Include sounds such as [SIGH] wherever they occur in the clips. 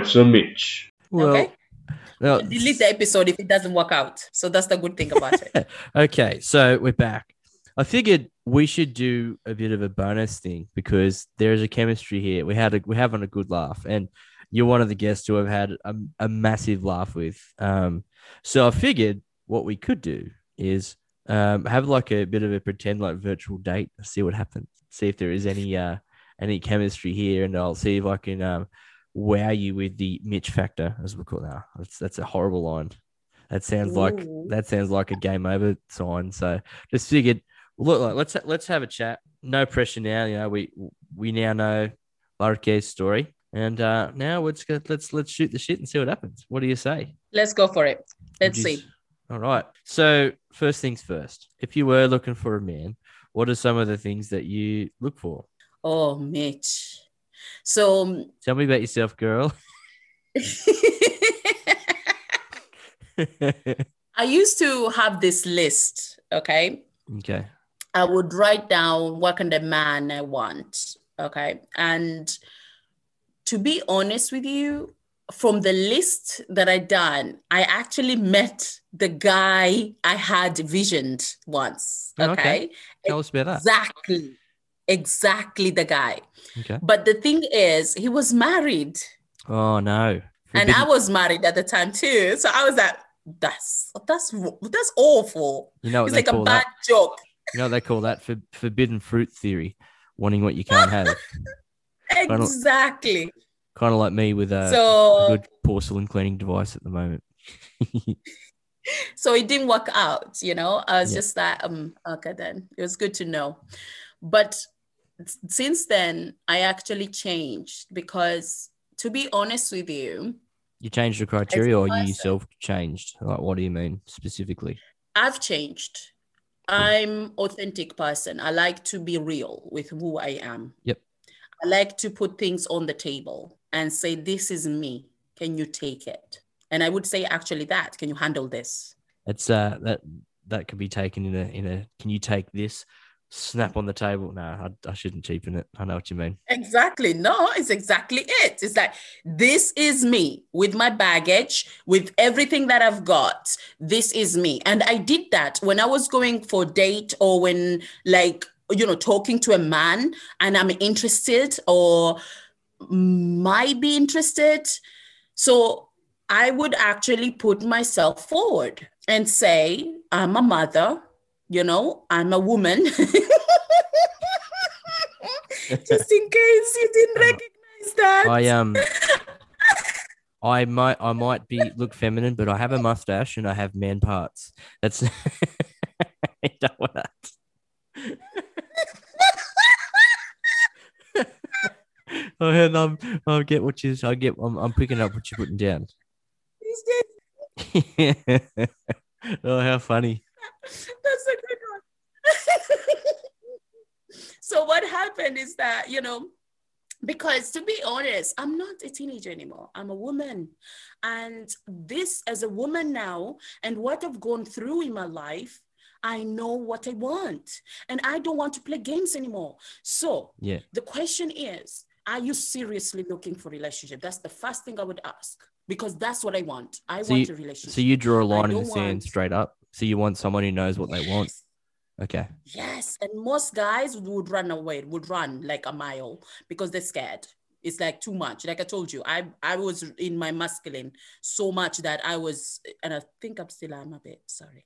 Life's on Mitch. Well, okay. well, Delete the episode if it doesn't work out. So that's the good thing about it. [LAUGHS] okay, so we're back. I figured we should do a bit of a bonus thing because there is a chemistry here. We had a we're having a good laugh, and you're one of the guests who I've had a, a massive laugh with. Um, so I figured what we could do is um, have like a bit of a pretend like virtual date, see what happens, see if there is any uh any chemistry here, and I'll see if I can um wow you with the Mitch factor, as we call it now. That's that's a horrible line. That sounds like Ooh. that sounds like a game over sign. So just figured, look, like, let's let's have a chat. No pressure now. You know, we we now know Larke's story, and uh, now let's go, let's let's shoot the shit and see what happens. What do you say? Let's go for it. Let's you see. All right. So first things first. If you were looking for a man, what are some of the things that you look for? Oh, Mitch. So um, Tell me about yourself, girl. [LAUGHS] I used to have this list. Okay. okay. I would write down what kind of man I want. Okay. And to be honest with you, from the list that I done, I actually met the guy I had visioned once. Oh, Okay. okay. Tell us about that. Exactly. Exactly the guy. Okay. But the thing is, he was married. Oh no. And I was married at the time too. So I was like, that's that's that's awful. you know It's like a bad that? joke. You know what they call that? For, forbidden fruit theory, wanting what you can't have. [LAUGHS] Exactly. kind of like me with a, So good porcelain cleaning device at the moment. [LAUGHS] so it didn't work out, you know. I was Yeah. just like, um, okay, then it was good to know. But since then, I actually changed because to be honest with you, you changed the criteria, or you yourself changed? Like, what do you mean specifically? I've changed. I'm authentic person. I like to be real with who I am. Yep. I like to put things on the table and say, this is me. Can you take it? And I would say actually that, can you handle this? It's uh that that could be taken in a in a. Can you take this? Snap on the table. No, I, I shouldn't cheapen it. I know what you mean. Exactly. No, it's exactly it. It's like, this is me with my baggage, with everything that I've got. This is me. And I did that when I was going for date or when, like, you know, talking to a man and I'm interested or might be interested. So I would actually put myself forward and say, I'm a mother, you know, I'm a woman. [LAUGHS] Just in case you didn't recognize that. I um [LAUGHS] I might I might be look feminine, but I have a mustache and I have man parts. That's you know what? I [LAUGHS] heard um, I get what you I get I'm, I'm picking up what you're putting down. Oh how funny. That's a good one. so what happened is that, you know, because to be honest, I'm not a teenager anymore. I'm a woman. And this as a woman now, and what I've gone through in my life, I know what I want. And I don't want to play games anymore. So Yeah. the question is, are you seriously looking for a relationship? That's the first thing I would ask. Because that's what I want. I So want you- a relationship. So you draw a line in the sand want- straight up. So you want someone who knows what they want. Okay. Yes, and most guys would run away, would run like a mile because they're scared. It's like too much. Like I told you, I I was in my masculine so much that I was, and I think I'm still I'm a bit sorry.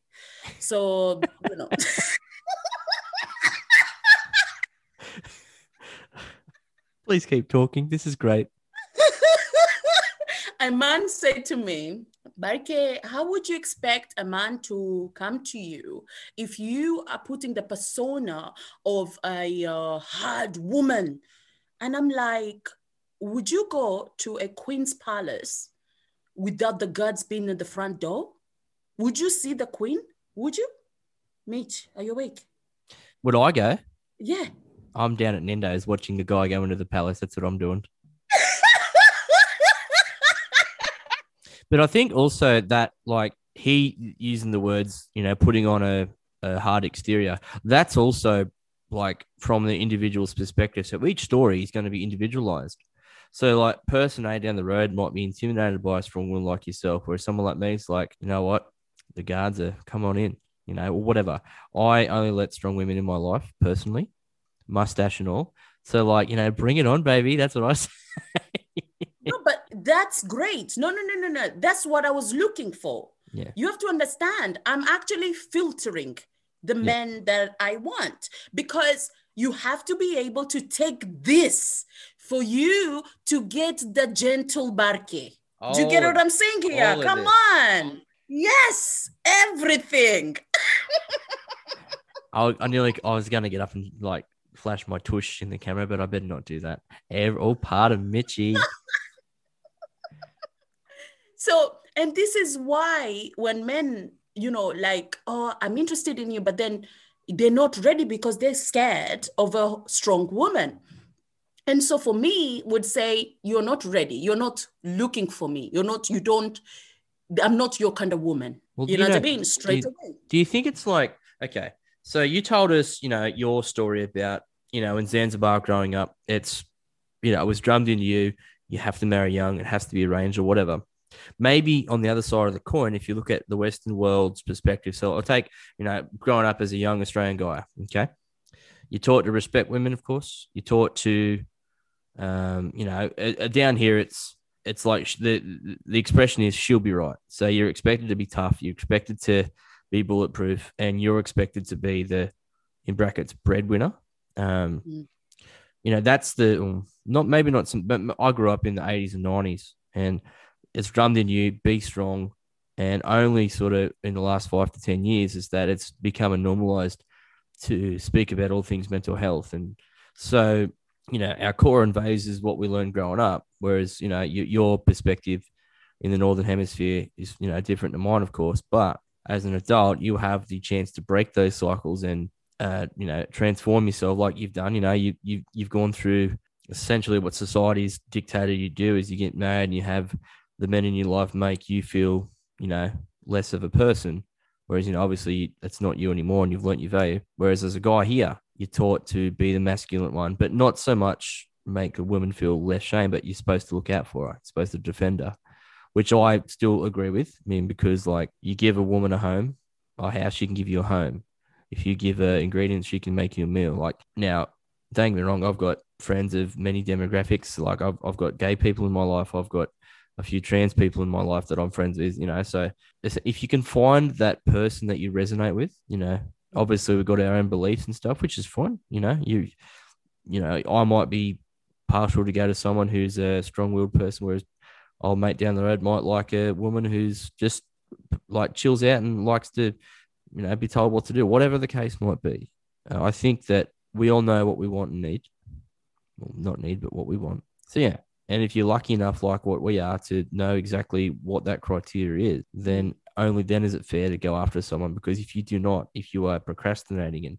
So you know, Please keep talking. This is great. [LAUGHS] a man said to me, Barke, how would you expect a man to come to you if you are putting the persona of a uh, hard woman? And I'm like, would you go to a queen's palace without the guards being at the front door? Would you see the queen? Would you? Mitch, are you awake? Would I go? Yeah. I'm down at Nando's watching the guy go into the palace. That's what I'm doing. But I think also that like he using the words, you know, putting on a, a hard exterior, that's also like from the individual's perspective. So each story is going to be individualized. So, like, person A down the road might be intimidated by a strong woman like yourself, whereas someone like me is like, you know what, the guards are come on in, you know, or whatever. I only let strong women in my life personally, mustache and all. So, like, you know, bring it on, baby. That's what I [LAUGHS] say. That's great. No, no, no, no, no. That's what I was looking for. Yeah. You have to understand, I'm actually filtering the Yeah. men that I want because you have to be able to take this for you to get the gentle Barke. Do you get what I'm saying here? Come it. on. Yes, everything. [LAUGHS] I, I nearly, I was gonna get up and like flash my tush in the camera, but I better not do that. Ev- oh, all part of Mitchy. [LAUGHS] So, and this is why when men, you know, like, oh, I'm interested in you, but then they're not ready because they're scared of a strong woman. And so for me, would say, you're not ready. You're not looking for me. You're not, you don't, I'm not your kind of woman. Well, you know, what I know, mean? Straight you- away. Do you think it's like okay? So you told us, you know, your story about, you know, in Zanzibar growing up, it's, you know, it was drummed into you. You have to marry young. It has to be arranged or whatever. Maybe on the other side of the coin, if you look at the Western world's perspective, so I'll take, you know, growing up as a young Australian guy. Okay, you're taught to respect women, of course. You're taught to, um, you know, uh, uh, down here it's it's like the the expression is she'll be right. So you're expected to be tough. You're expected to be bulletproof, and you're expected to be the in brackets breadwinner. Um, Mm. You know that's the um, not maybe not some, but I grew up in the 80s and 90s, and it's drummed in you be strong. And only sort of in the last five to ten years is that it's become a normalized to speak about all things mental health, and so you know our core and vase is what we learned growing up, whereas you know your, your perspective in the northern hemisphere is you know different to mine, of course, but as an adult, you have the chance to break those cycles and uh, you know transform yourself like you've done. You know, you you you've gone through essentially what society's dictated you do is you get married and you have the men in your life make you feel you know less of a person. Whereas you know obviously it's not you anymore and you've learnt your value. Whereas as a guy here, you're taught to be the masculine one, but not so much make a woman feel less shame, but you're supposed to look out for her, you're supposed to defend her which I still agree with. I mean, because like you give a woman a home, a house, she can give you a home. If you give her ingredients, she can make you a meal. Like now, get me wrong, I've got friends of many demographics. Like I've, I've got gay people in my life. I've got a few trans people in my life that I'm friends with, you know. So if you can find that person that you resonate with, you know, obviously we've got our own beliefs and stuff, which is fine. You know, you, you know, I might be partial to go to someone who's a strong-willed person, whereas old mate down the road might like a woman who's just like chills out and likes to, you know, be told what to do, whatever the case might be. Uh, I think that we all know what we want and need. Well, not need, but what we want. So yeah. And if you're lucky enough, like what we are, to know exactly what that criteria is, then only then is it fair to go after someone. Because if you do not, if you are procrastinating and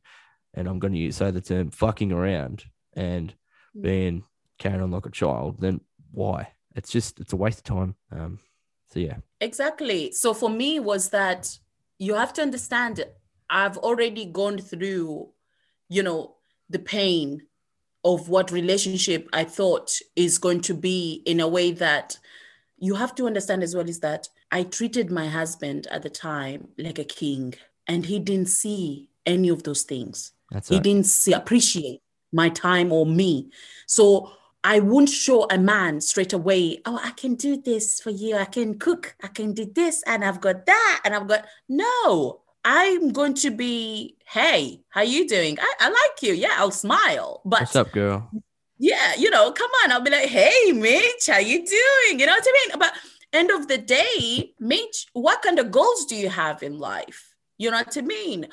and I'm going to use, say the term fucking around and Mm. being carrying on like a child, then why? It's just it's a waste of time. Um, so yeah, Exactly. So for me was that you have to understand I've already gone through, you know, the pain of what relationship I thought is going to be in a way that you have to understand as well is that I treated my husband at the time like a king and he didn't see any of those things. that's He it. didn't see, appreciate my time or me. So I won't show a man straight away, oh, I can do this for you. I can cook. I can do this. And I've got that. And I've got, no, I'm going to be, hey, how you doing? I, I like you. Yeah, I'll smile. But What's up, girl? yeah, you know, come on. I'll be like, hey, Mitch, how you doing? You know what I mean? But end of the day, Mitch, what kind of goals do you have in life? You know what I mean?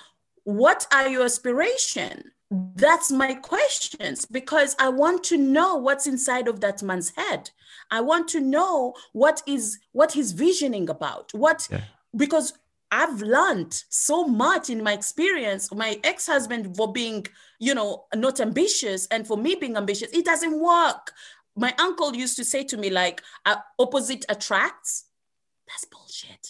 What are your aspiration? That's my questions because I want to know what's inside of that man's head. I want to know what is what he's visioning about. What Yeah. because I've learned so much in my experience. My ex-husband for being, you know, not ambitious, and for me being ambitious, it doesn't work. My uncle used to say to me, like, uh, opposite attracts. That's bullshit.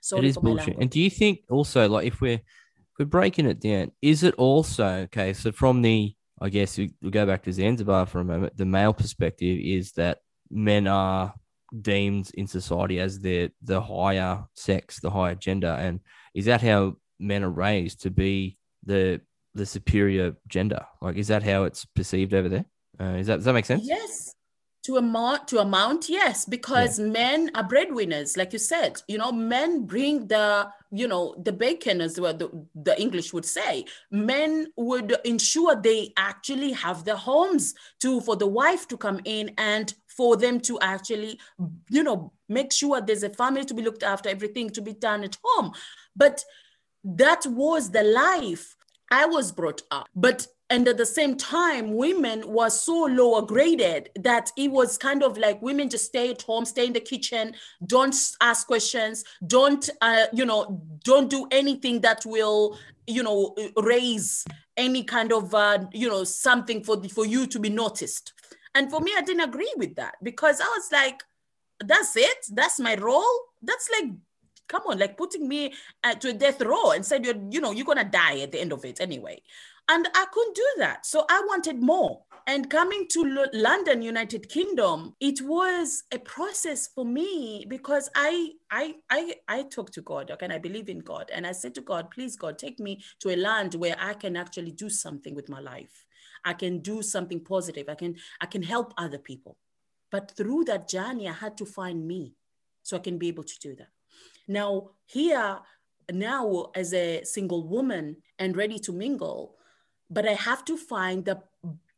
Sorry it is bullshit. And do you think also like if we're if we're breaking it down, is it also okay? So from the I guess we, we go back to Zanzibar for a moment. The male perspective is that men are deemed in society as the the higher sex, the higher gender, and is that how men are raised to be the the superior gender? Like, is that how it's perceived over there? Uh, is that does that make sense? Yes. To amount to amount, yes, because yeah. men are breadwinners, like you said. You know, men bring the, you know, the bacon as well, the, the English would say. Men would ensure they actually have the homes to for the wife to come in and for them to actually, you know, make sure there's a family to be looked after, everything to be done at home. But that was the life I was brought up. But and at the same time women were so lower graded that it was kind of like women just stay at home stay in the kitchen don't ask questions don't uh, you know don't do anything that will you know raise any kind of uh, you know something for for you to be noticed and for me i didn't agree with that because i was like that's it that's my role that's like come on like putting me uh, to a death row and said you're you know you're gonna die at the end of it anyway and I couldn't do that. So I wanted more. And coming to London, United Kingdom, it was a process for me because I I I I talked to God, okay, and I believe in God. And I said to God, please God, take me to a land where I can actually do something with my life. I can do something positive. I can I can help other people. But through that journey, I had to find me so I can be able to do that. Now, here, now as a single woman and ready to mingle, but I have to find the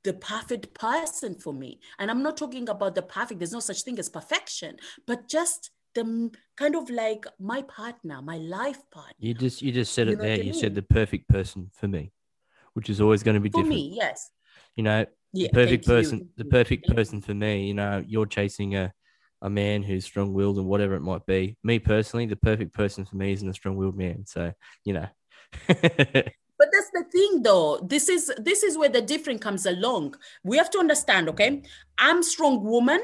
the perfect person for me. And I'm not talking about the perfect, there's no such thing as perfection, but just the kind of like my partner, my life partner. You just you just said you it there. You mean? said the perfect person for me, which is always going to be for different. me, yes. You know, yeah, the perfect person, you. the perfect person for me. You know, you're chasing a a man who's strong willed and whatever it might be. Me personally, the perfect person for me isn't a strong willed man. So, you know. [LAUGHS] but that's the thing though this is this is where the difference comes along we have to understand okay i'm strong woman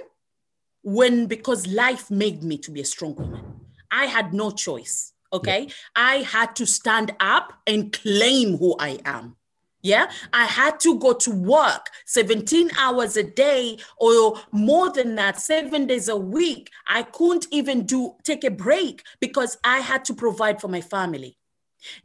when because life made me to be a strong woman i had no choice okay yeah. i had to stand up and claim who i am yeah, I had to go to work 17 hours a day or more than that, seven days a week. I couldn't even do take a break because I had to provide for my family.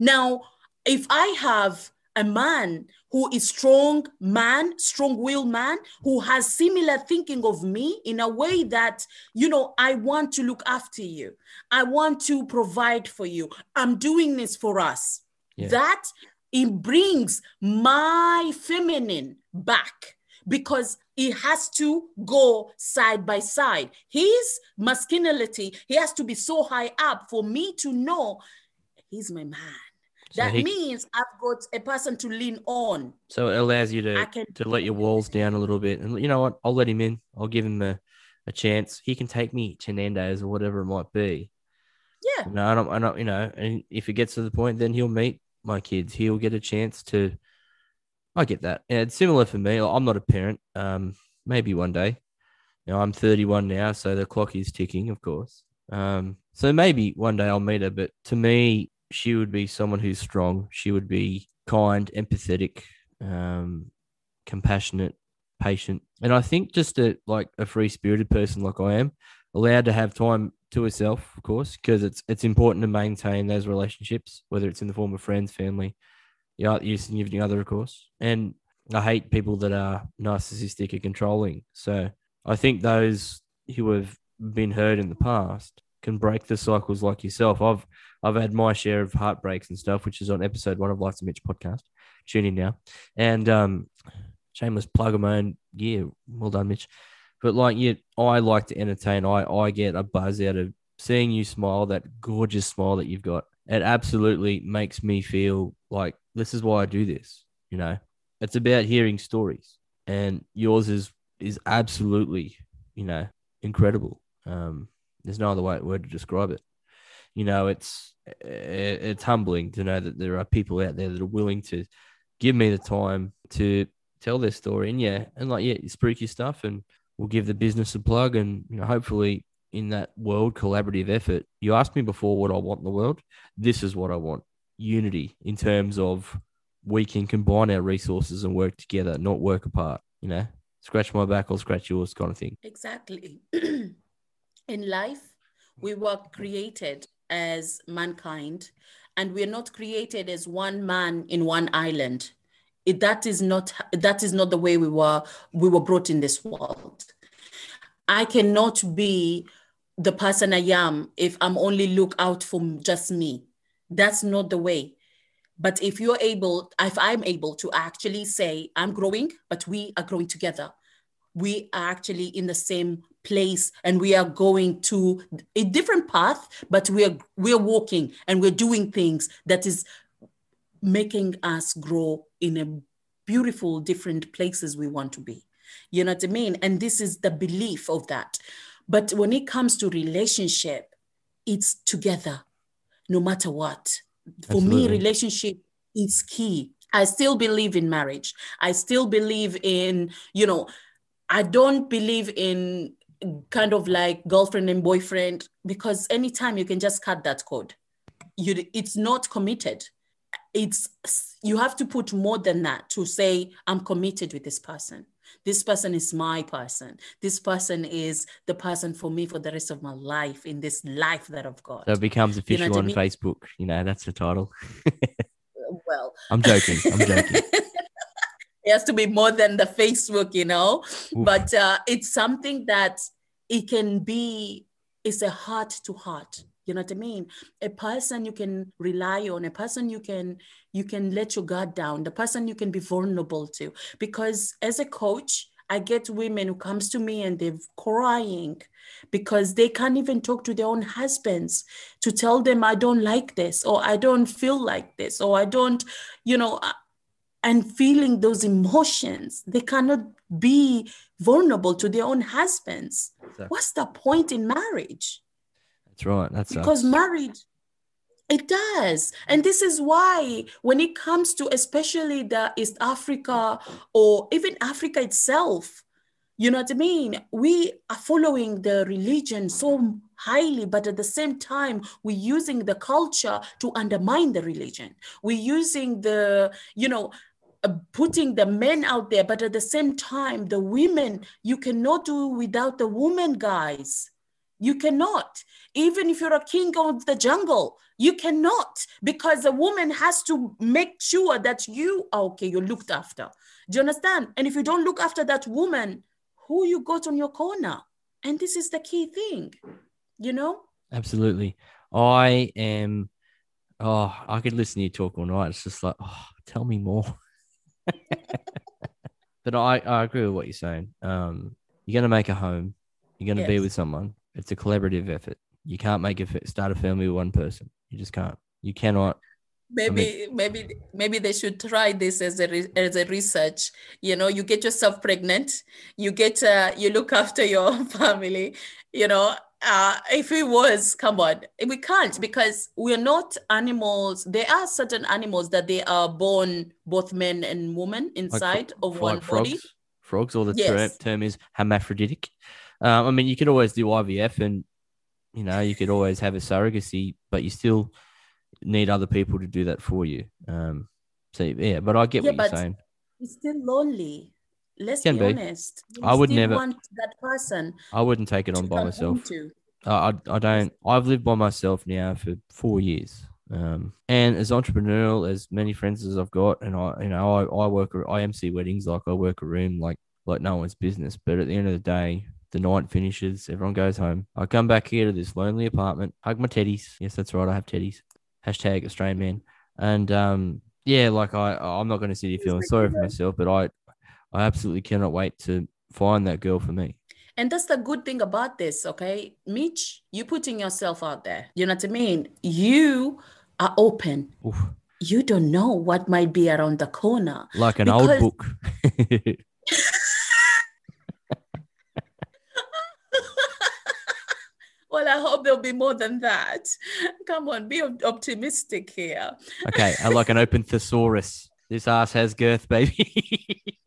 Now, if I have a man who is strong man strong will man who has similar thinking of me in a way that you know i want to look after you i want to provide for you i'm doing this for us yeah. that it brings my feminine back because it has to go side by side his masculinity he has to be so high up for me to know he's my man so that he, means I've got a person to lean on. So it allows you to can, to let your walls down a little bit. And you know what? I'll let him in. I'll give him a, a chance. He can take me to Nando's or whatever it might be. Yeah. No, I don't I don't, you know, and if it gets to the point, then he'll meet my kids. He'll get a chance to I get that. And it's similar for me. I'm not a parent. Um, maybe one day. Know, I'm 31 now, so the clock is ticking, of course. Um, so maybe one day I'll meet her. But to me, she would be someone who's strong. She would be kind, empathetic, um, compassionate, patient, and I think just a like a free spirited person like I am, allowed to have time to herself, of course, because it's it's important to maintain those relationships, whether it's in the form of friends, family, yeah, your significant other, of course. And I hate people that are narcissistic and controlling. So I think those who have been hurt in the past can break the cycles like yourself. I've I've had my share of heartbreaks and stuff, which is on episode one of Life's a Mitch podcast. Tune in now. And um shameless plug of my own yeah, well done, Mitch. But like yeah, I like to entertain. I I get a buzz out of seeing you smile, that gorgeous smile that you've got. It absolutely makes me feel like this is why I do this. You know, it's about hearing stories, and yours is is absolutely, you know, incredible. Um, there's no other way, word to describe it. You know, it's it's humbling to know that there are people out there that are willing to give me the time to tell their story. And yeah, and like yeah, spooky stuff, and we'll give the business a plug, and you know, hopefully in that world collaborative effort. You asked me before what I want in the world. This is what I want: unity in terms of we can combine our resources and work together, not work apart. You know, scratch my back, I'll scratch yours, kind of thing. Exactly. [CLEARS THROAT] In life, we were created as mankind, and we're not created as one man in one island. It, that is not that is not the way we were we were brought in this world. I cannot be the person I am if I'm only look out for just me. That's not the way. But if you're able, if I'm able to actually say, I'm growing, but we are growing together, we are actually in the same place and we are going to a different path, but we are we're walking and we're doing things that is making us grow in a beautiful different places we want to be. You know what I mean? And this is the belief of that. But when it comes to relationship, it's together, no matter what. For Absolutely. me, relationship is key. I still believe in marriage. I still believe in, you know, I don't believe in kind of like girlfriend and boyfriend because anytime you can just cut that code. You it's not committed. It's you have to put more than that to say I'm committed with this person. This person is my person. This person is the person for me for the rest of my life in this life that I've got. So it becomes official what I on mean? Facebook. You know, that's the title. well, [LAUGHS] I'm joking. I'm joking. [LAUGHS] it has to be more than the Facebook, you know. Oof. But uh, it's something that it can be. It's a heart to heart. You know what I mean? A person you can rely on, a person you can you can let your guard down, the person you can be vulnerable to. Because as a coach, I get women who comes to me and they're crying because they can't even talk to their own husbands to tell them I don't like this or I don't feel like this or I don't, you know, uh, and feeling those emotions. They cannot be vulnerable to their own husbands. So- What's the point in marriage? That's right. That's because married, it does. And this is why when it comes to especially the east africa or even africa itself you know what i mean? We are following the religion so highly but at the same time we're using the culture to undermine the religion. We're using the you know uh, putting the men out there but at the same time the women you cannot do without the women guys you cannot even if you're a king of the jungle you cannot because a woman has to make sure that you are okay you're looked after do you understand and if you don't look after that woman who you got on your corner and this is the key thing you know Absolutely. I am. Oh, I could listen to you talk all night. It's just like, oh, tell me more. [LAUGHS] but I, I agree with what you're saying. Um, you're going to make a home. You're going to be with someone. It's a collaborative effort. You can't make a start a family with one person. You just can't. You cannot. maybe maybe maybe they should try this as a re- as a research you know you get yourself pregnant you get uh, you look after your [LAUGHS] family you know uh, if it was come on we can't because we're not animals there are certain animals that they are born both men and women inside fro- of one like body frogs. Frogs, or the term, Yes. term is hermaphroditic. Um, I mean, you could always do IVF, and you know, you could always have a surrogacy, but you still need other people to do that for you. Um, so yeah, but I get Yeah, what you're saying. it's still lonely let's Can be, be. honest You I would never want that person. I wouldn't take it on by myself. I, I don't. I've lived by myself now for four years. Um, and as entrepreneurial as many friends as I've got, and I, you know, I, I work, I MC weddings like I work a room like like no one's business. But at the end of the day, the night finishes, everyone goes home. I come back here to this lonely apartment, hug my teddies. Yes, that's right, I have teddies. Hashtag Australian man. And um, yeah, like I, I'm not going to sit here feeling sorry for myself, but I, I absolutely cannot wait to find that girl for me. And that's the good thing about this, okay? Mitch, you putting yourself out there. You know what I mean? You are open. Oof, You don't know what might be around the corner. like an Because- old book. [LAUGHS] Well, I hope there'll be more than that. Come on, be optimistic here. Okay, I like an open thesaurus. This ass has girth, baby. [LAUGHS]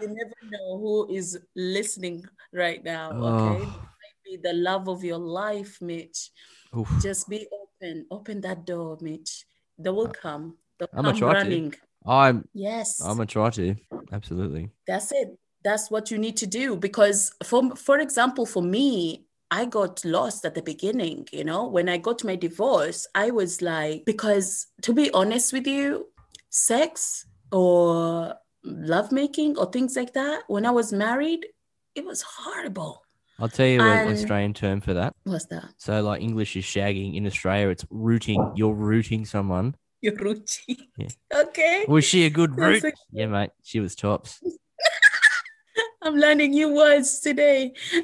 You never know who is listening right now, oh. okay? Oh. Be the love of your life, Mitch. Oof. Just be open. Open that door, Mitch. They will uh, come. They'll I'm come try to. I'm Yes. I'm gonna try to. Absolutely. That's it. That's what you need to do because for for example, for me, I got lost at the beginning, you know, when I got my divorce, I was like because to be honest with you, sex or lovemaking or things like that when I was married, it was horrible. I'll tell you an Australian term for that. What's that? So like English is shagging. In Australia, it's rooting. You're rooting someone. Your routine. Yeah. [LAUGHS] Okay. Was she a good root? Yeah, mate. She was tops. I'm learning new words today. [LAUGHS]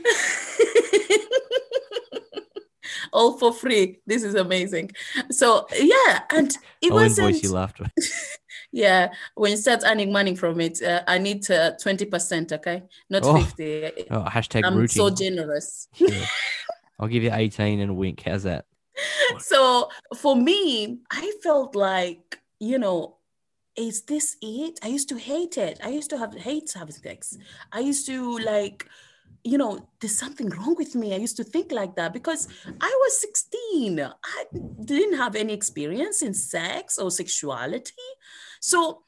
All for free. This is amazing. So yeah, and it wasn't. you after. [LAUGHS] Yeah, when you start earning money from it, uh, I need uh, twenty percent. Okay, not fifty. Oh, hashtag I'm rooting. so generous. Yeah. [LAUGHS] I'll give you 18 and a wink. How's that? so for me, I felt like, you know, is this it? I used to hate it. I used to have hate having sex. I used to like, you know, there's something wrong with me. I used to think like that because I was 16. I didn't have any experience in sex or sexuality. So,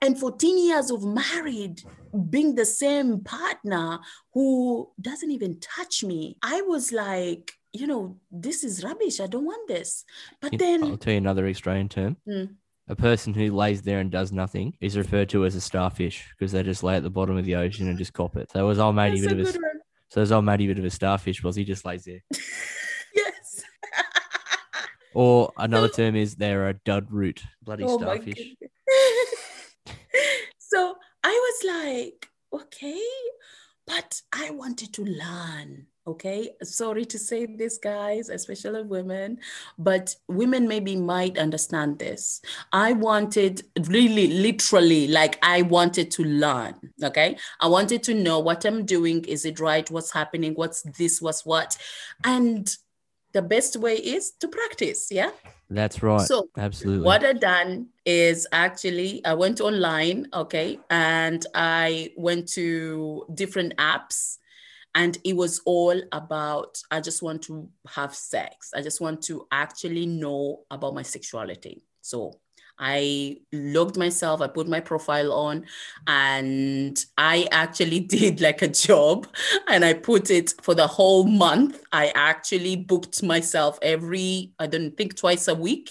and 14 years of married, being the same partner who doesn't even touch me, I was like, you know, this is rubbish. I don't want this. But then, I'll tell you another Australian term. Mm. A person who lays there and does nothing is referred to as a starfish because they just lay at the bottom of the ocean and just cop it. So was old matey that's bit a of a one. so was old matey bit of a starfish was he just lays there. [LAUGHS] Yes. [LAUGHS] Or another term is they're a dud root. Bloody oh starfish. [LAUGHS] so I was like, okay, but I wanted to learn. Okay, sorry to say this, guys, especially women, but women maybe might understand this. I wanted really, literally, like I wanted to learn. Okay, I wanted to know what I'm doing. Is it right? What's happening? What's this? What's what? And the best way is to practice. Yeah. That's right. So Absolutely. what I done is actually I went online, okay, and I went to different apps, and it was all about I just want to have sex. I just want to actually know about my sexuality. So I logged myself, I put my profile on, and I actually [LAUGHS] did like a job and I put it for the whole month. I actually booked myself every, I don't think twice a week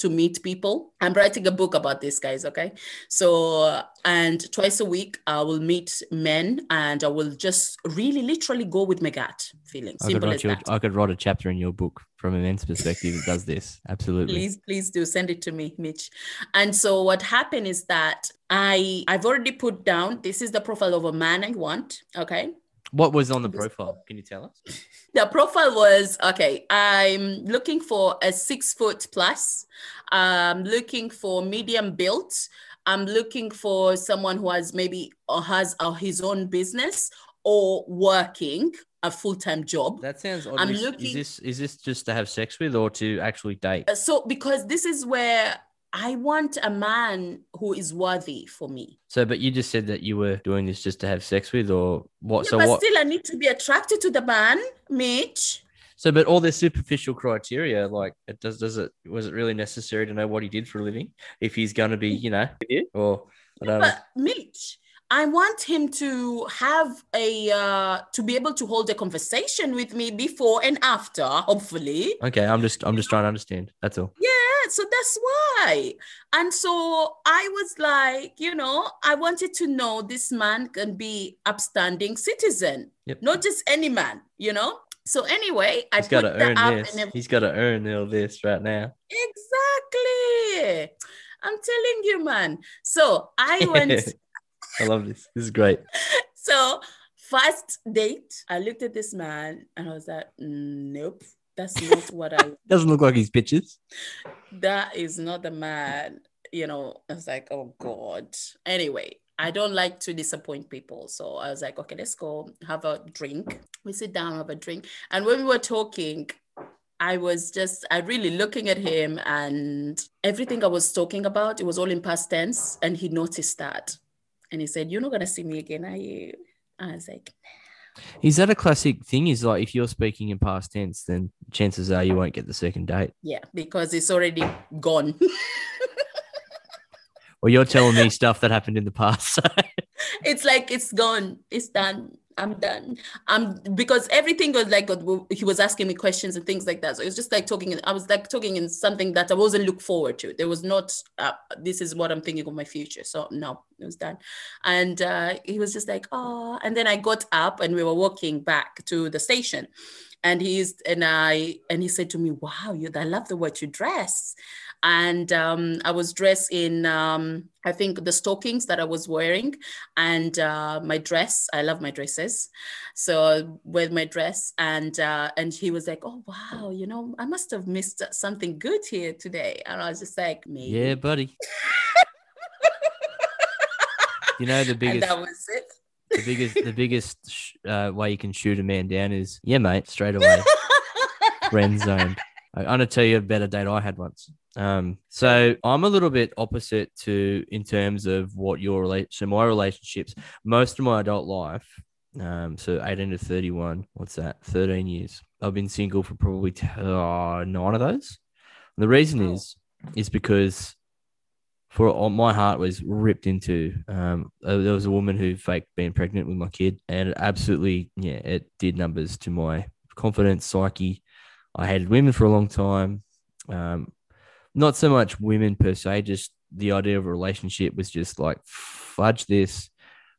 to meet people. I'm writing a book about this, guys. Okay. So, and twice a week, I will meet men and I will just really literally go with my gut feeling. I could, Simple write as you, that. I could write a chapter in your book from a men's perspective that does this. [LAUGHS] Absolutely. please please do send it to me mitch and so what happened is that i i've already put down this is the profile of a man i want okay What was on the profile? Can you tell us? [LAUGHS] the profile was okay i'm looking for a six foot plus i'm looking for medium built i'm looking for someone who has maybe or has uh, his own business or working a full-time job That sounds odd. I'm Is- looking- Is this is this just to have sex with or to actually date? Uh, so because this is where i want a man who is worthy for me So, but you just said that you were doing this just to have sex with, or what? Yeah, so but what? still, I need to be attracted to the man, Mitch. So, but all this superficial criteria, like, it does does it was it really necessary to know what he did for a living if he's going to be, you know, or I don't know. But Mitch, I want him to have a uh, to be able to hold a conversation with me before and after, hopefully. Okay, I'm just I'm just trying to understand. That's all. Yeah, so that's why. And so I was like, you know, I wanted to know this man can be upstanding citizen, Yep. not just any man, you know. So anyway, I He's got to earn this. He's got to earn all this right now. Exactly. I'm telling you, man. So I went, [LAUGHS] I love this. This is great. [LAUGHS] so first date, I looked at this man and I was like, mm, nope, that's not [LAUGHS] what I, Doesn't look like his pictures. that is not the man. You know, I was like, oh God. Anyway, I don't like to disappoint people. So I was like, okay, let's go have a drink. We sit down, have a drink. And when we were talking, I was just, I really looking at him and everything I was talking about, it was all in past tense. And he noticed that. And he said, You're not going to see me again, are you? I was like, Is that a classic thing? Is like if you're speaking in past tense, then chances are you won't get the second date. Yeah, because it's already gone. Well, you're telling me stuff that happened in the past. so- [LAUGHS] it's like it's gone it's done i'm done. Um because everything was like he was asking me questions and things like that. So it was just like talking i was like talking in something that i wasn't look forward to. There was not uh, this is what i'm thinking of my future. So no it was done. And uh, he was just like oh and then i got up and we were walking back to the station. And he's and i and he said to me wow you i love the way you dress and um, I was dressed in um, I think the stockings that I was wearing and uh, my dress. I love my dresses, so with my dress and uh, and he was like, "Oh wow, you know, I must have missed something good here today," and I was just like, "Maybe." yeah, buddy. you know the [LAUGHS] and biggest that was it. the biggest the biggest uh, way you can shoot a man down is yeah, mate, straight away, [LAUGHS] friend zoned. I'm gonna tell you a better date I had once. Um, so I'm a little bit opposite to in terms of what your relate. So my relationships, most of my adult life, um, so 18 to 31, what's that? 13 years. I've been single for probably t- uh, nine of those. And the reason is, is because for all, my heart was ripped into. Um, uh, there was a woman who faked being pregnant with my kid, and it absolutely, yeah, it did numbers to my confidence, psyche. I hated women for a long time. Um, not so much women per se, just the idea of a relationship was just like fudge this,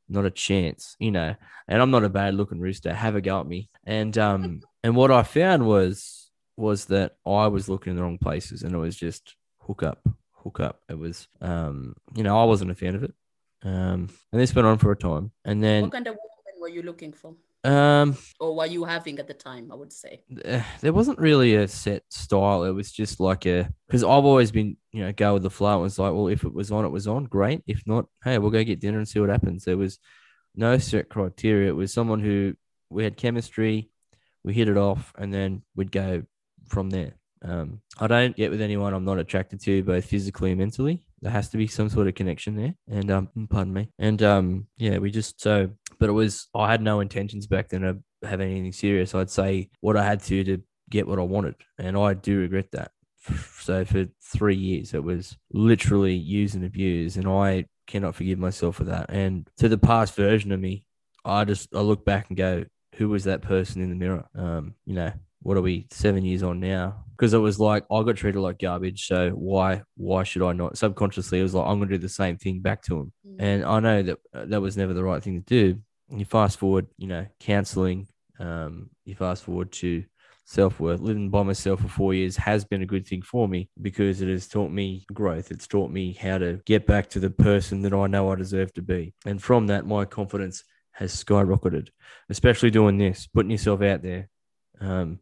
not a chance, you know. And I'm not a bad looking rooster. Have a go at me. And um, [LAUGHS] and what I found was was that I was looking in the wrong places, and it was just hook up, hook up. It was um, you know, I wasn't a fan of it. Um, and this went on for a time, and then What kind of woman were you looking for, um, or were you having at the time? I would say. eh, there wasn't really a set style. It was just like a because I've always been you know go with the flow. It was like, well, if it was on, it was on. Great. If not, hey, we'll go get dinner and see what happens. There was no set criteria. It was someone who we had chemistry, we hit it off, and then we'd go from there. Um, I don't get with anyone I'm not attracted to, both physically and mentally. There has to be some sort of connection there. And um, pardon me. And um, yeah, we just so. But it was I had no intentions back then of having anything serious. I'd say what I had to to get what I wanted, and I do regret that. So for three years, it was literally use and abuse, and I cannot forgive myself for that. And to the past version of me, I just I look back and go, who was that person in the mirror? Um, you know, what are we seven years on now? Because it was like I got treated like garbage, so why why should I not? Subconsciously, it was like I'm going to do the same thing back to him, and I know that uh, that was never the right thing to do. You fast forward, you know, counseling. Um, you fast forward to self worth. Living by myself for four years has been a good thing for me because it has taught me growth. It's taught me how to get back to the person that I know I deserve to be. And from that, my confidence has skyrocketed, especially doing this, putting yourself out there, um,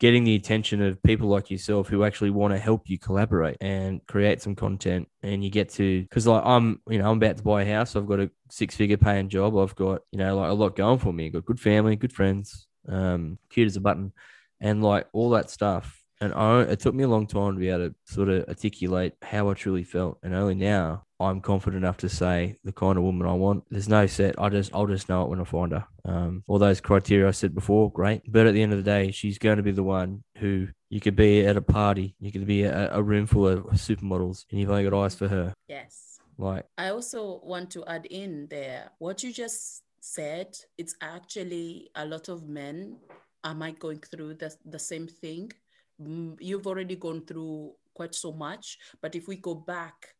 getting the attention of people like yourself who actually want to help you collaborate and create some content. And you get to, because like I'm, you know, I'm about to buy a house. I've got a six figure paying job. I've got, you know, like a lot going for me. I've got good family, good friends, um, cute as a button, and like all that stuff. And I, it took me a long time to be able to sort of articulate how I truly felt. And only now I'm confident enough to say the kind of woman I want. There's no set. I just, I'll just know it when I find her. Um, all those criteria I said before, great. But at the end of the day, she's going to be the one who you could be at a party. You could be a, a room full of supermodels, and you've only got eyes for her. Yes. Like, I also want to add in there what you just said. It's actually a lot of men am I going through the, the same thing? Mm, You've already gone through quite so much, but if we go back,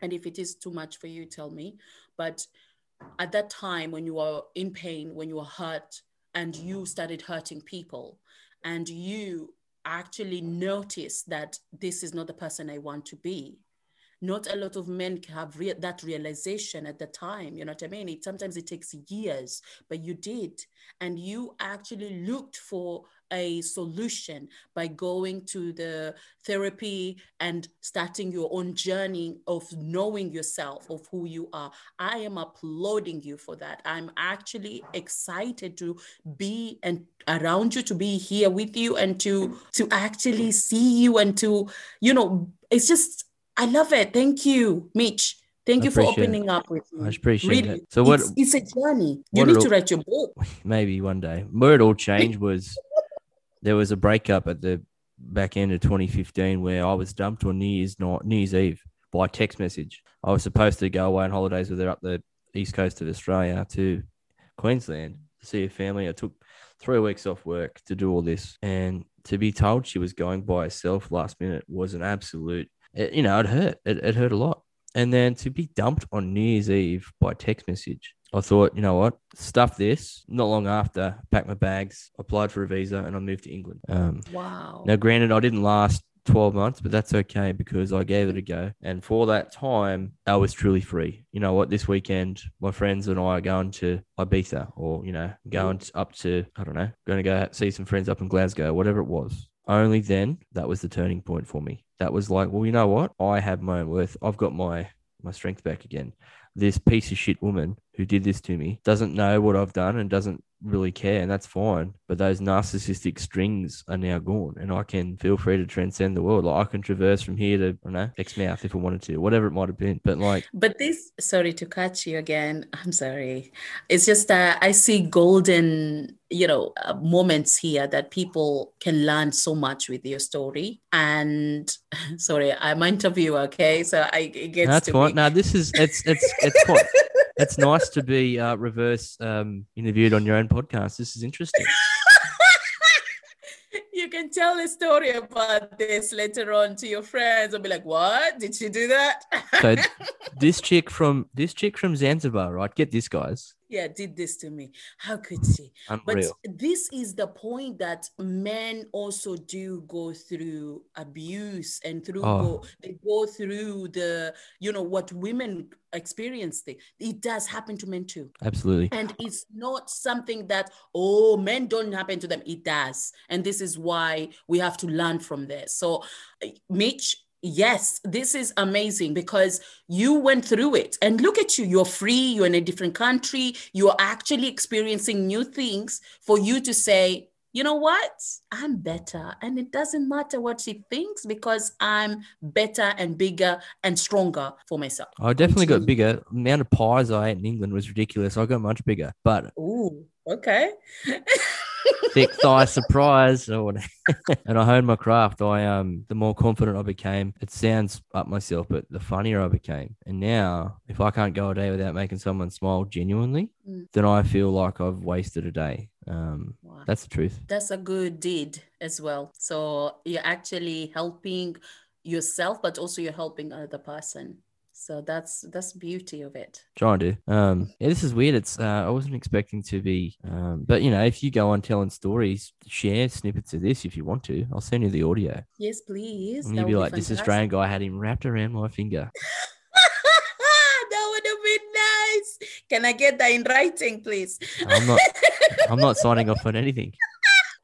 and if it is too much for you, tell me. But at that time, when you were in pain, when you were hurt, and you started hurting people, and you actually noticed that this is not the person I want to be, not a lot of men have rea- that realization at the time you know what i mean? It sometimes it takes years but you did. And you actually looked for a solution by going to the therapy and starting your own journey of knowing yourself of who you are. I am applauding you for that. I'm actually excited to be and around you to be here with you and to to actually see you and to you know it's just I love it. Thank you, Mitch. Thank you for opening up with me. I appreciate really, that. So what- It's, it's a journey. You need to write your book. [LAUGHS] maybe one day. Where it all changed [LAUGHS] was there was a breakup at the back end of 2015 where I was dumped on New Year's night, New Year's Eve. by text message. I was supposed to go away on holidays with her up the east coast of Australia to Queensland to see her family. I took three weeks off work to do all this, and to be told she was going by herself last minute was an absolute. It, you know, it hurt. It, it hurt a lot. And then to be dumped on New Year's Eve by text message, I thought, you know what, stuff this. Not long after, packed my bags, applied for a visa, and I moved to England. Um, Wow. now, granted, I didn't last 12 months, but that's okay because I gave it a go. And for that time, I was truly free. You know what? This weekend, my friends and I are going to Ibiza or, you know, going up to, I don't know, going to go see some friends up in Glasgow, whatever it was. Only then, that was the turning point for me. That was like, well, you know what? I have my own worth. I've got my my strength back again. This piece of shit woman who did this to me doesn't know what I've done and doesn't really care, and that's fine. But those narcissistic strings are now gone, and I can feel free to transcend the world. Like I can traverse from here to, I don't know, Exmouth if I wanted to, whatever it might have been. But like, But this, sorry to catch you again. I'm sorry. It's just that I see golden, you know, uh, moments here that people can learn so much with your story. And [LAUGHS] sorry, I'm an interviewer, okay? So I it gets that's to fine. me. No, this is it's it's it's quite. [LAUGHS] It's nice to be uh, reverse um, interviewed on your own podcast. This is interesting. [LAUGHS] you can tell a story about this later on to your friends and be like, "What did she do that?" So [LAUGHS] this chick from this chick from Zanzibar, right? Get this, guys. Yeah, did this to me. How could she? But this is the point that men also do go through abuse and through Oh. go, they go through the you know what women experience. It it does happen to men too. Absolutely. And it's not something that, oh, men don't happen to them. It does. And this is why we have to learn from this. So, uh, Mitch, yes, this is amazing because you went through it. And look at you. You're free. You're in a different country. You're actually experiencing new things for you to say, you know what? I'm better. And it doesn't matter what she thinks because I'm better and bigger and stronger for myself. I definitely got bigger. The amount of pies I ate in England was ridiculous. I got much bigger, but Ooh, okay. [LAUGHS] thick thigh surprise or whatever. [LAUGHS] and I honed my craft. I um the more confident I became. It sounds up myself, but the funnier I became. And now, if I can't go a day without making someone smile genuinely, Mm. then I feel like I've wasted a day. Um, Wow. that's the truth. That's a good deed as well. So you're actually helping yourself, but also you're helping another person. So that's that's beauty of it. Trying to. Um, yeah, this is weird. It's uh, I wasn't expecting to be. Um, but you know, if you go on telling stories, share snippets of this if you want to. I'll send you the audio. Yes, please. And you'd be like, this. Australian guy had him wrapped around my finger. [LAUGHS] that would have been nice. Can I get that in writing, please? I'm not. [LAUGHS] I'm not signing off on anything.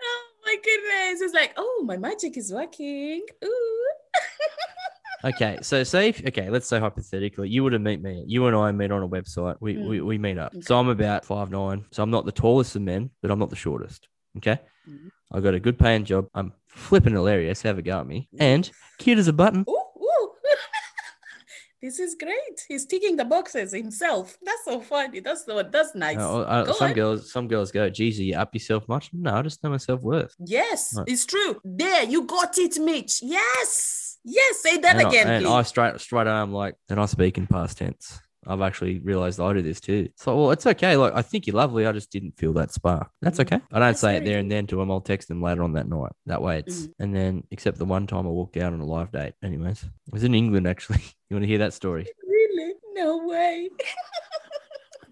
oh my goodness. It's like, oh, my magic is working. Ooh. [LAUGHS] Okay, so say if, okay, let's say hypothetically, you were to meet me. You and I meet on a website. We Mm. we, we meet up. Okay. So I'm about five nine. So I'm not the tallest of men, but I'm not the shortest. Okay, Mhm. I got a good paying job. I'm flipping hilarious. Have a go at me. Mm. And cute as a button. Ooh, ooh. [LAUGHS] this is great. He's ticking the boxes himself. That's so funny. That's so that's nice. Uh, some on. girls, some girls go, "Geez, are you up yourself much?" No, I just know myself worth. Yes, Right. it's true. There, you got it, Mitch. Yes, yes. Say that and again, I, and please. I straight straight arm like, and I speak in past tense. I've actually realized I do this too. So, well, it's okay. Like, I think you're lovely. I just didn't feel that spark. That's Mhm. okay. I don't That's say it there and then to them. I'll text them later on that night. That way it's, Mhm. and then, except the one time I walked out on a live date. Anyways, it was in England actually. [LAUGHS] You want to hear that story? [LAUGHS] really? No way.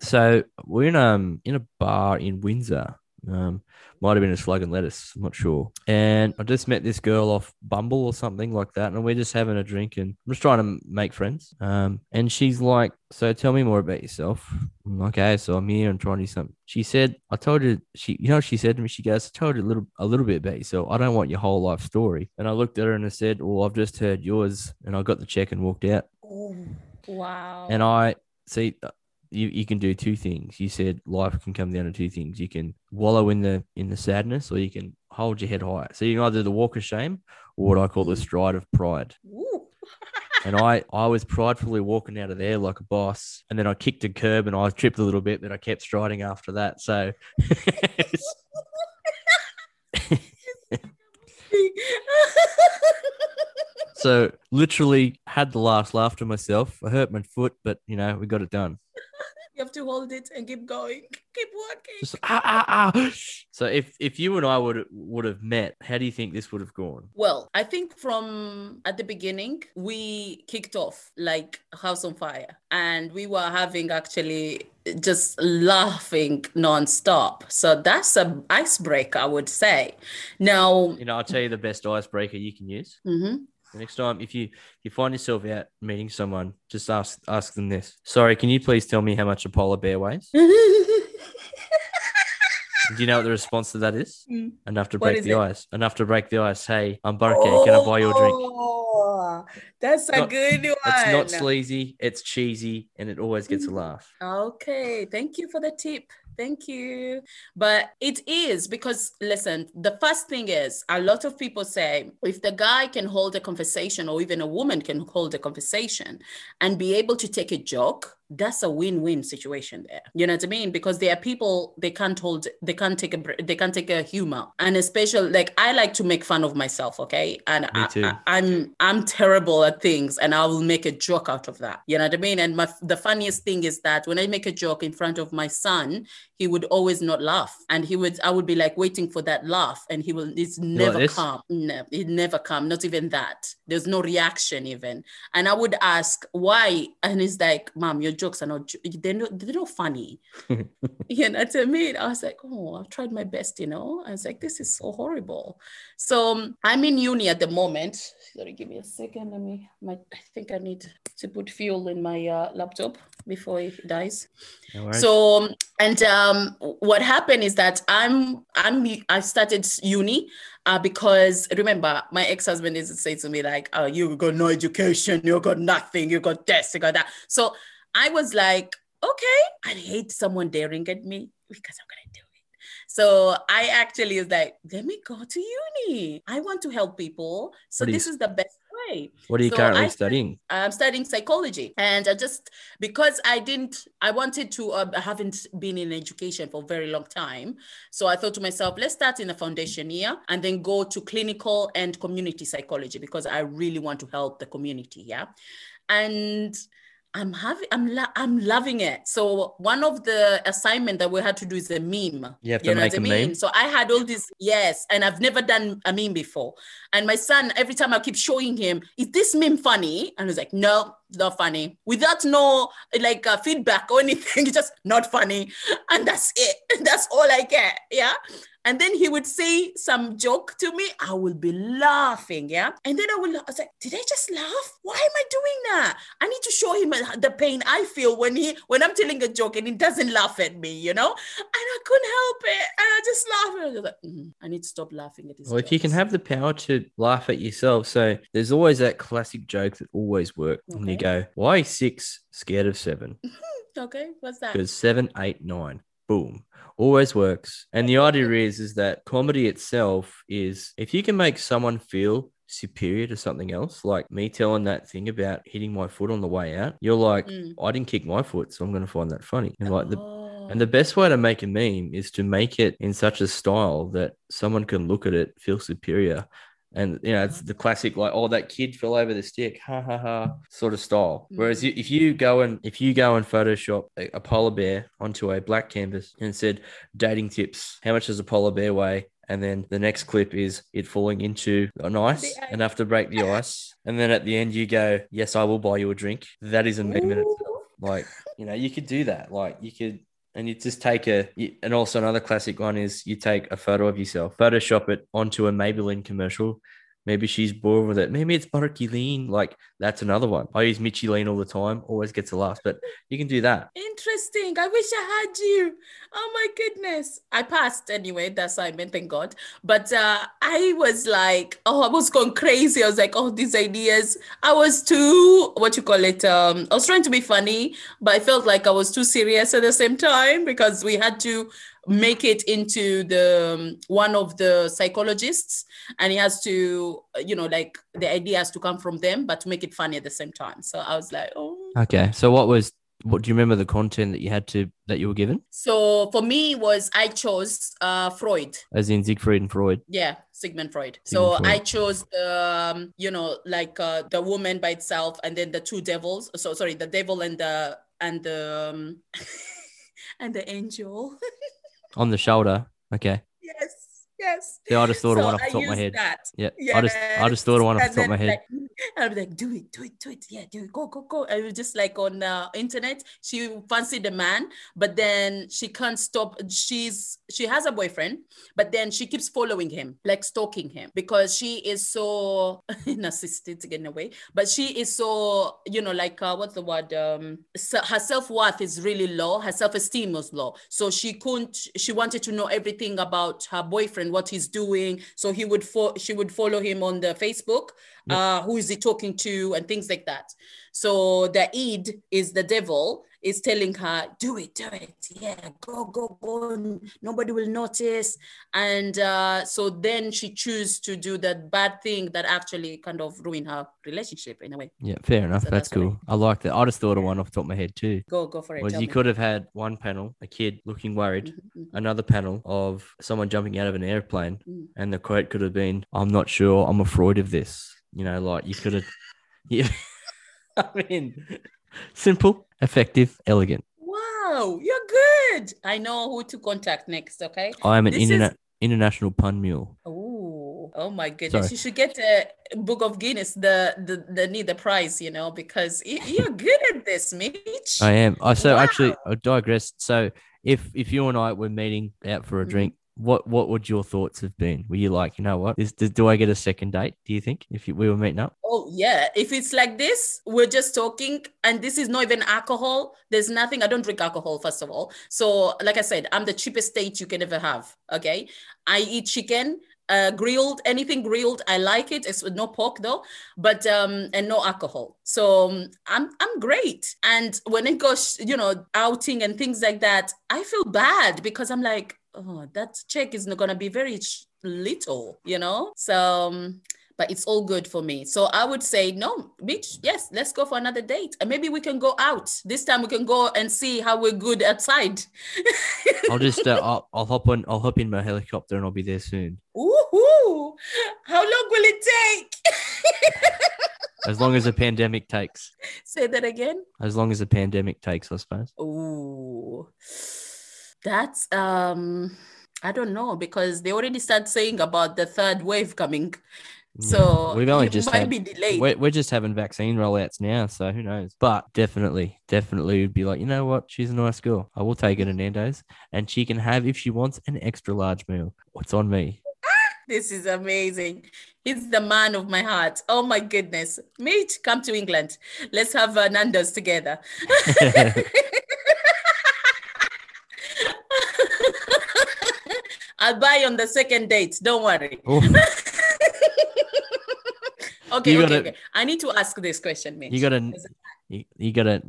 So we're in um in a bar in Windsor. Um, might have been a slug and lettuce. I'm not sure. And I just met this girl off Bumble or something like that, and we're just having a drink and I'm just trying to make friends. Um, and she's like, "So tell me more about yourself." I'm like, okay, so I'm here and trying to do something. She said, "I told you." She, you know, what she said to me, she goes, "I told you a little, a little bit about yourself. I don't want your whole life story." And I looked at her and I said, "Well, I've just heard yours," and I got the check and walked out. Oh, wow. And I see you, you can do two things. You said life can come down to two things. You can wallow in the in the sadness, or you can hold your head high. So you can either do the walk of shame or what I call the stride of pride. [LAUGHS] And I I was pridefully walking out of there like a boss, and then I kicked a curb and I tripped a little bit, but I kept striding after that. So [LAUGHS] [LAUGHS] So literally had the last laugh to myself. I hurt my foot, but you know, we got it done. [LAUGHS] You have to hold it and keep going, keep working. Just ah ah ah. So if if you and I would would have met, how do you think this would have gone? Well, I think from at the beginning, we kicked off like House on Fire, and we were having actually just laughing nonstop. So that's a icebreaker, I would say. Now, You know, I'll tell you the best icebreaker you can use. mhm. The next time, if you you find yourself out meeting someone, just ask ask them this. Sorry, can you please tell me how much a polar bear weighs? [LAUGHS] Do you know what the response to that is? Mm. Enough to break the it? ice. Enough to break the ice. Hey, I'm Barke. Can I buy you a drink? Oh, that's a Not- good one. It's not sleazy. It's cheesy, and it always gets a Mm. laugh. Okay, thank you for the tip. Thank you. But it is because, listen, the first thing is a lot of people say if the guy can hold a conversation or even a woman can hold a conversation and be able to take a joke, that's a win-win situation there. You know what I mean? Because there are people they can't hold, they can't take a, they can't take a humor, and especially like I like to make fun of myself. Okay, and Me I, too. I, I'm I'm terrible at things, and I will make a joke out of that. You know what I mean? And my the funniest thing is that when I make a joke in front of my son, he would always not laugh, and he would I would be like waiting for that laugh, and he will it's never this? come. No, it never come. Not even that. There's no reaction even. And I would ask why, and he's like, "Mom, your jokes are not they're not they're not funny." [LAUGHS] you know what I mean? I was like, "Oh, I've tried my best." You know, I was like, "This is so horrible." So um, I'm in uni at the moment. Sorry, give me a second. Let me. My I think I need to put fuel in my uh, laptop before it dies. No. So um, and um, what happened is that I'm I'm I started uni uh, because remember my ex husband used to say to me like, "Oh, you got no education, you got nothing, you got this, you got that." So I was like, "Okay, I hate someone daring at me because I'm gonna do it." So I actually was like, "Let me go to uni. I want to help people. So you- this is the best way." what are you so currently I- studying? I'm studying psychology, and I just because I didn't, I wanted to. Uh, I haven't been in education for a very long time, so I thought to myself, let's start in a foundation year and then go to clinical and community psychology because I really want to help the community. Yeah, and. I'm having, I'm, lo- I'm loving it. So one of the assignment that we had to do is a meme. You have to know make a mean? meme? So I had all this, yes, and I've never done a meme before. And my son, every time I keep showing him, is this meme funny? And he's like, no, not funny. Without no like uh, feedback or anything, [LAUGHS] it's just not funny. And that's it. [LAUGHS] That's all I get. Yeah. And then he would say some joke to me. I will be laughing. Yeah. And then I will, I was like, did I just laugh? Why am I doing that? I need to show him uh, the pain I feel when he, when I'm telling a joke and he doesn't laugh at me, you know? And I couldn't help it. And I just laughed. And I was like, "Mhm, I need to stop laughing at this. Well, if you can have the power to laugh at yourself, so there's always that classic joke that always works. And you go, why six scared of seven? [LAUGHS] Okay. What's that? Because seven, eight, nine, boom, always works. And the idea is, is that comedy itself is if you can make someone feel superior to something else, like me telling that thing about hitting my foot on the way out, you're like, Mm. I didn't kick my foot, so I'm going to find that funny. And like the Oh. and the best way to make a meme is to make it in such a style that someone can look at it, feel superior. And you know, it's the classic like, oh, that kid fell over the stick, ha ha ha, sort of style. Whereas you, if you go and if you go and Photoshop a, a polar bear onto a black canvas and said dating tips, how much does a polar bear weigh? And then the next clip is it falling into an ice. enough to break the ice. [LAUGHS] And then at the end you go, Yes, I will buy you a drink. That is a meme in itself. Like, you know, you could do that. Like, you could, and you just take a, and also another classic one is you take a photo of yourself, Photoshop it onto a Maybelline commercial. Maybe she's bored with it. Maybe it's Barky Lean. Like, that's another one. I use Mitchy Lean all the time, always gets a laugh, but you can do that. Interesting. I wish I had you. Oh my goodness. I passed anyway, That's how I meant. thank God. But uh, I was like, oh, I was going crazy. I was like, oh, these ideas. I was too, what you call it? Um, I was trying to be funny, but I felt like I was too serious at the same time because we had to make it into the um, one of the psychologists and he has to you know like the idea has to come from them but to make it funny at the same time so i was like oh Okay. So, what was what do you remember the content that you had to that you were given? So for me was I chose uh Freud. As in Siegfried and Freud. Yeah, Sigmund Freud. Sigmund so Freud. I chose the um, you know like uh, the woman by itself, and then the two devils. So sorry, the devil and the and the um, [LAUGHS] and the angel. [LAUGHS] On the shoulder. Okay. yes, yes. Yeah, I just thought of So one off the top of my head. That. Yeah. I just I just thought of one off the top of my head. Like, I'll be like, do it, do it, do it. Yeah, do it. Go, go, go. I was just like on uh, internet. She fancied the man, but then she can't stop. She's she has a boyfriend, but then she keeps following him, like stalking him, because she is so [LAUGHS] narcissistic in a way. But she is so, you know, like uh, what's the word? Um, so her self worth is really low. Her self esteem was low, so she couldn't. She wanted to know everything about her boyfriend, what he's doing. So he would fo- she would follow him on the Facebook. Uh, who is he talking to and things like that. So the id is the devil is telling her, do it, do it. Yeah, go, go, go. Nobody will notice. And uh, so then she choose to do that bad thing that actually kind of ruin her relationship in a way. Yeah, fair enough. So that's that's what I- cool. I like that. I just thought of one off the top of my head too. Go, go for it. Was you me. could have had one panel, a kid looking worried, Mhm, mhm. another panel of someone jumping out of an airplane, Mm. and the quote could have been, "I'm not sure. I'm afraid of this." You know, like you could have. Yeah, I mean, simple, effective, elegant. Wow, you're good. I know who to contact next. Okay. I am an This is- international pun mule. Oh, oh my goodness! Sorry. You should get a book of Guinness the the the need the prize, you know, because you're good at this, Mitch. I am. I so actually I digress. So if if you and I were meeting out for a Mhm. drink, what what would your thoughts have been? Were you like, you know what? Is, do, do I get a second date? Do you think if you, we were meeting up? Oh yeah, if it's like this, we're just talking, and this is not even alcohol. There's nothing. I don't drink alcohol, first of all. So, like I said, I'm the cheapest date you can ever have. Okay, I eat chicken, uh, grilled, anything grilled. I like it. It's with no pork though, but um, and no alcohol. So um, I'm I'm great. And when it goes, you know, outing and things like that, I feel bad because I'm like, oh, that check is not gonna be very little, you know. So. Um, but it's all good for me. So I would say, no, bitch, yes, let's go for another date. And maybe we can go out. This time we can go and see how we're good outside. [LAUGHS] I'll just uh, [LAUGHS] I'll, I'll hop on I'll hop in my helicopter and I'll be there soon. Woohoo! How long will it take? [LAUGHS] As long as the pandemic takes. Say that again. As long as the pandemic takes, I suppose. Ooh, that's um, I don't know because they already start saying about the third wave coming. Yeah. So we've only just might had, be delayed. we're, we're just having vaccine rollouts now, so who knows? But definitely, definitely would be like, you know what? She's a nice girl. I will take her to Nando's, and she can have if she wants an extra large meal. What's on me? This is amazing. He's the man of my heart. Oh my goodness. Meet, come to England. Let's have uh, Nando's together. [LAUGHS] [LAUGHS] I'll buy on the second date. Don't worry. Oh, [LAUGHS] Okay, You okay, gotta- okay. I need to ask this question, Mitch. you gotta, you, you gotta.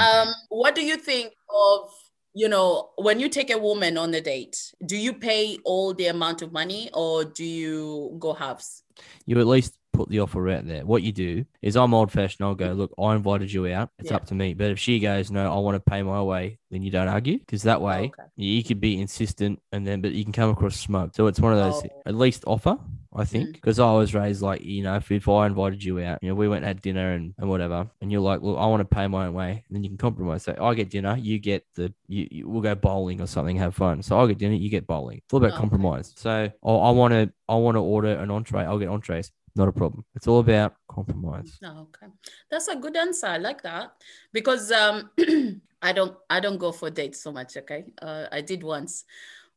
Um, what do you think of, you know, when you take a woman on a date, do you pay all the amount of money or do you go halves? you at least put the offer out there. What you do is I'm old fashioned. I'll go, look, I invited you out. It's Yeah. up to me. But if she goes, no, I want to pay my way, then you don't argue because that way okay. you could be insistent and then, but you can come across smug. So it's one of those, Oh. at least offer, I think, Mm. because I was raised like, you know, if, if I invited you out, you know, we went and had dinner and, and whatever, and you're like, look, I want to pay my own way. And then you can compromise. So I get dinner, you get the, you, you we'll go bowling or something, have fun. So I get dinner, you get bowling. It's all about Okay. compromise. So oh, I want to, I want to order an entree. I'll get entrees. Not a problem. It's all about compromise. Oh, okay. That's a good answer. I like that because um [CLEARS THROAT] I don't I don't go for dates so much, okay? Uh, I did once.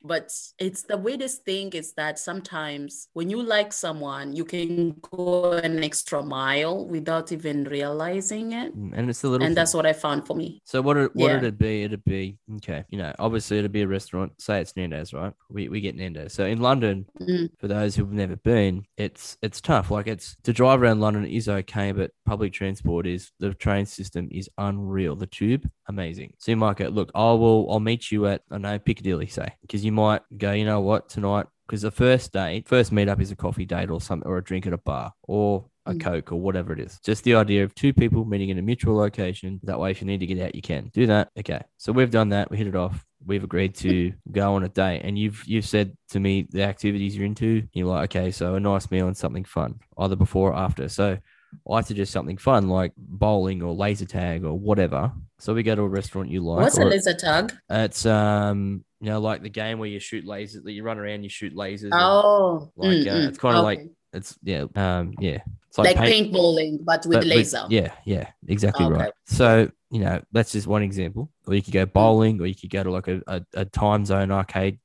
But it's the weirdest thing is that sometimes when you like someone, you can go an extra mile without even realizing it. Mm, And it's the little And things. that's what I found for me. So what it, what Yeah. would it be? It'd be okay. You know, obviously it'd be a restaurant. Say it's Nando's, right? We, we get Nando's. So in London, Mm. for those who've never been, it's it's tough. Like it's to drive around London is okay, but public transport is the train system is unreal. The tube, amazing. So you might go, look, I will I'll meet you at I know Piccadilly, say, because you might go, you know what, tonight. Because the first date, first meetup is a coffee date or something, or a drink at a bar, or a Mm. Coke or whatever it is. Just the idea of two people meeting in a mutual location. That way, if you need to get out, you can do that. Okay. So we've done that. We hit it off. We've agreed to [LAUGHS] go on a date. And you've you've said to me the activities you're into. You're like, okay, so a nice meal and something fun, either before or after. So I suggest something fun like bowling or laser tag or whatever. So we go to a restaurant you like. What's a laser tag? it's um you know like the game where you shoot lasers that you run around you shoot lasers Oh, like, mm, uh, mm, it's kinda like it's yeah um yeah it's like, paint- paintballing, but with but laser. yeah yeah exactly Okay. right so you know that's just one example or you could go bowling or you could go to like a, a, a Timezone arcade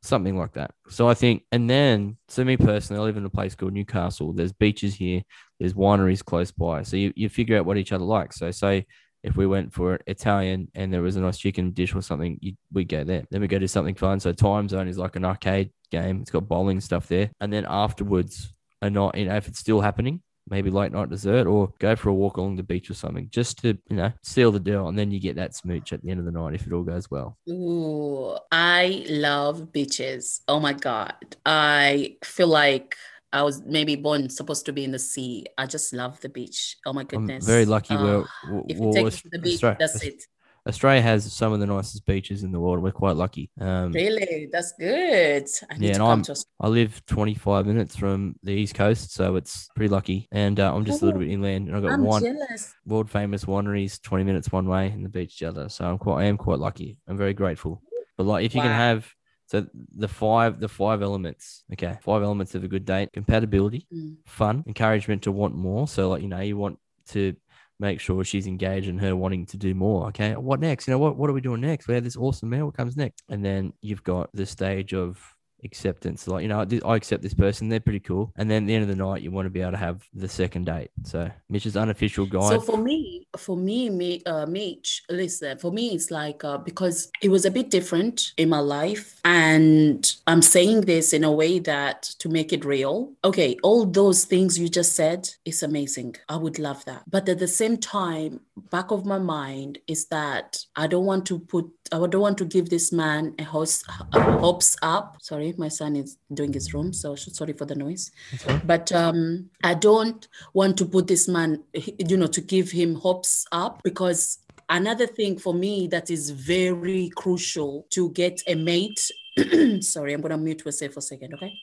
something like that so i think and then so me personally i live in a place called newcastle there's beaches here there's wineries close by so you, you figure out what each other likes so say if we went for Italian and there was a nice chicken dish or something, you, we go there. Then we go to something fun. So Timezone is like an arcade game. It's got bowling stuff there. And then afterwards, a night, you know, if it's still happening, maybe late night dessert or go for a walk along the beach or something, just to you know seal the deal. And then you get that smooch at the end of the night if it all goes well. Ooh, I love beaches. Oh my God. I feel like I was maybe born supposed to be in the sea. I just love the beach. Oh my goodness. I'm very lucky. Ah, we're, if you take to the beach, Australia, that's it. [LAUGHS] Australia has some of the nicest beaches in the world. We're quite lucky. Um, Really? That's good. I need Yeah, to and come I'm- I live 25 minutes from the east coast, so it's pretty lucky. And uh, I'm just a little bit inland, and I've got I'm one jealous. world famous wineries 20 minutes one way and the beach the other. So I'm quite, I am quite lucky. I'm very grateful. But like, if you can have so the five, the five elements, okay, five elements of a good date: compatibility, Mm. fun, encouragement to want more. So like, you know, you want to make sure she's engaged and her wanting to do more. Okay, what next? You know, what what are we doing next? We had this awesome meal. What comes next? And then you've got the stage of acceptance. Like, you know, I accept this person. They're pretty cool. And then at the end of the night, you want to be able to have the second date. So Mitch's unofficial guide. So for me, for me, me, uh, Mitch, listen, for me, it's like uh, because it was a bit different in my life, and I'm saying this in a way that to make it real. Okay, all those things you just said is amazing. I would love that, but at the same time, back of my mind is that I don't want to put. I don't want to give this man a host a hopes up. Sorry, my son is doing his room, so sorry for the noise. That's. But um, I don't want to put this man, you know, to give him hopes up because another thing for me that is very crucial to get a mate. [CLEARS THROAT] Sorry, I'm gonna mute myself for a second, okay?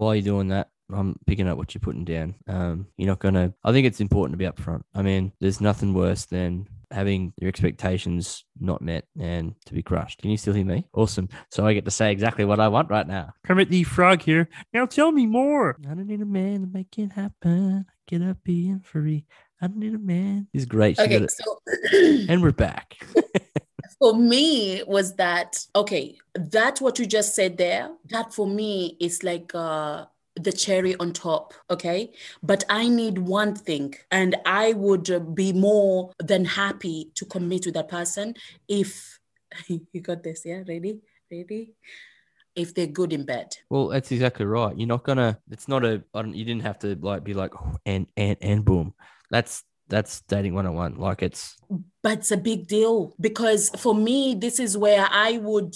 while you're doing that, I'm picking up what you're putting down. Um, you're not gonna. I think it's important to be upfront. I mean, there's nothing worse than having your expectations not met and to be crushed. Can you still hear me? Awesome. So I get to say exactly what I want right now. Kermit the Frog here. Now tell me more. I don't need a man to make it happen. Get up being free. I don't need a man. He's great. She Okay, so [CLEARS THROAT] [CLEARS THROAT] And we're back. [LAUGHS] for me was that okay that what you just said there that for me is like uh the cherry on top okay but i need one thing and i would uh, be more than happy to commit to that person if [LAUGHS] you got this yeah ready ready if they're good in bed Well, that's exactly right. You're not gonna. It's not a. I don't, you didn't have to like be like oh, and and and boom. That's that's dating one on one. Like it's but it's a big deal because for me this is where i would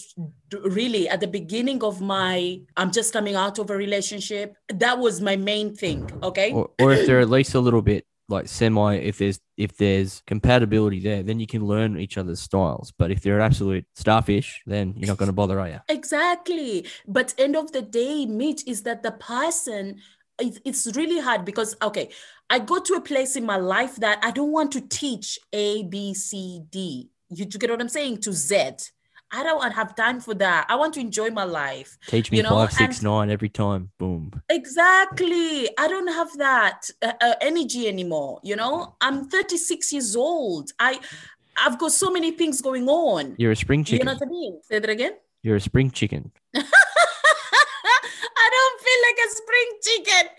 really at the beginning of my i'm just coming out of a relationship that was my main thing okay? Or, or if they're at least a little bit like semi if there's if there's compatibility there then you can learn each other's styles. But if they're an absolute starfish then you're not going to bother are you exactly. But end of the day mitch is that the person it's really hard because okay i go to a place in my life that i don't want to teach a b c d you do get what i'm saying to z i don't have time for that i want to enjoy my life teach me You know, five six and- nine every time boom Exactly. I don't have that uh, uh, energy anymore. You know, I'm 36 years old. I, I've got so many things going on. you're a spring You chicken know what I mean? Say that again. you're a spring chicken I don't feel like a spring chicken. [LAUGHS]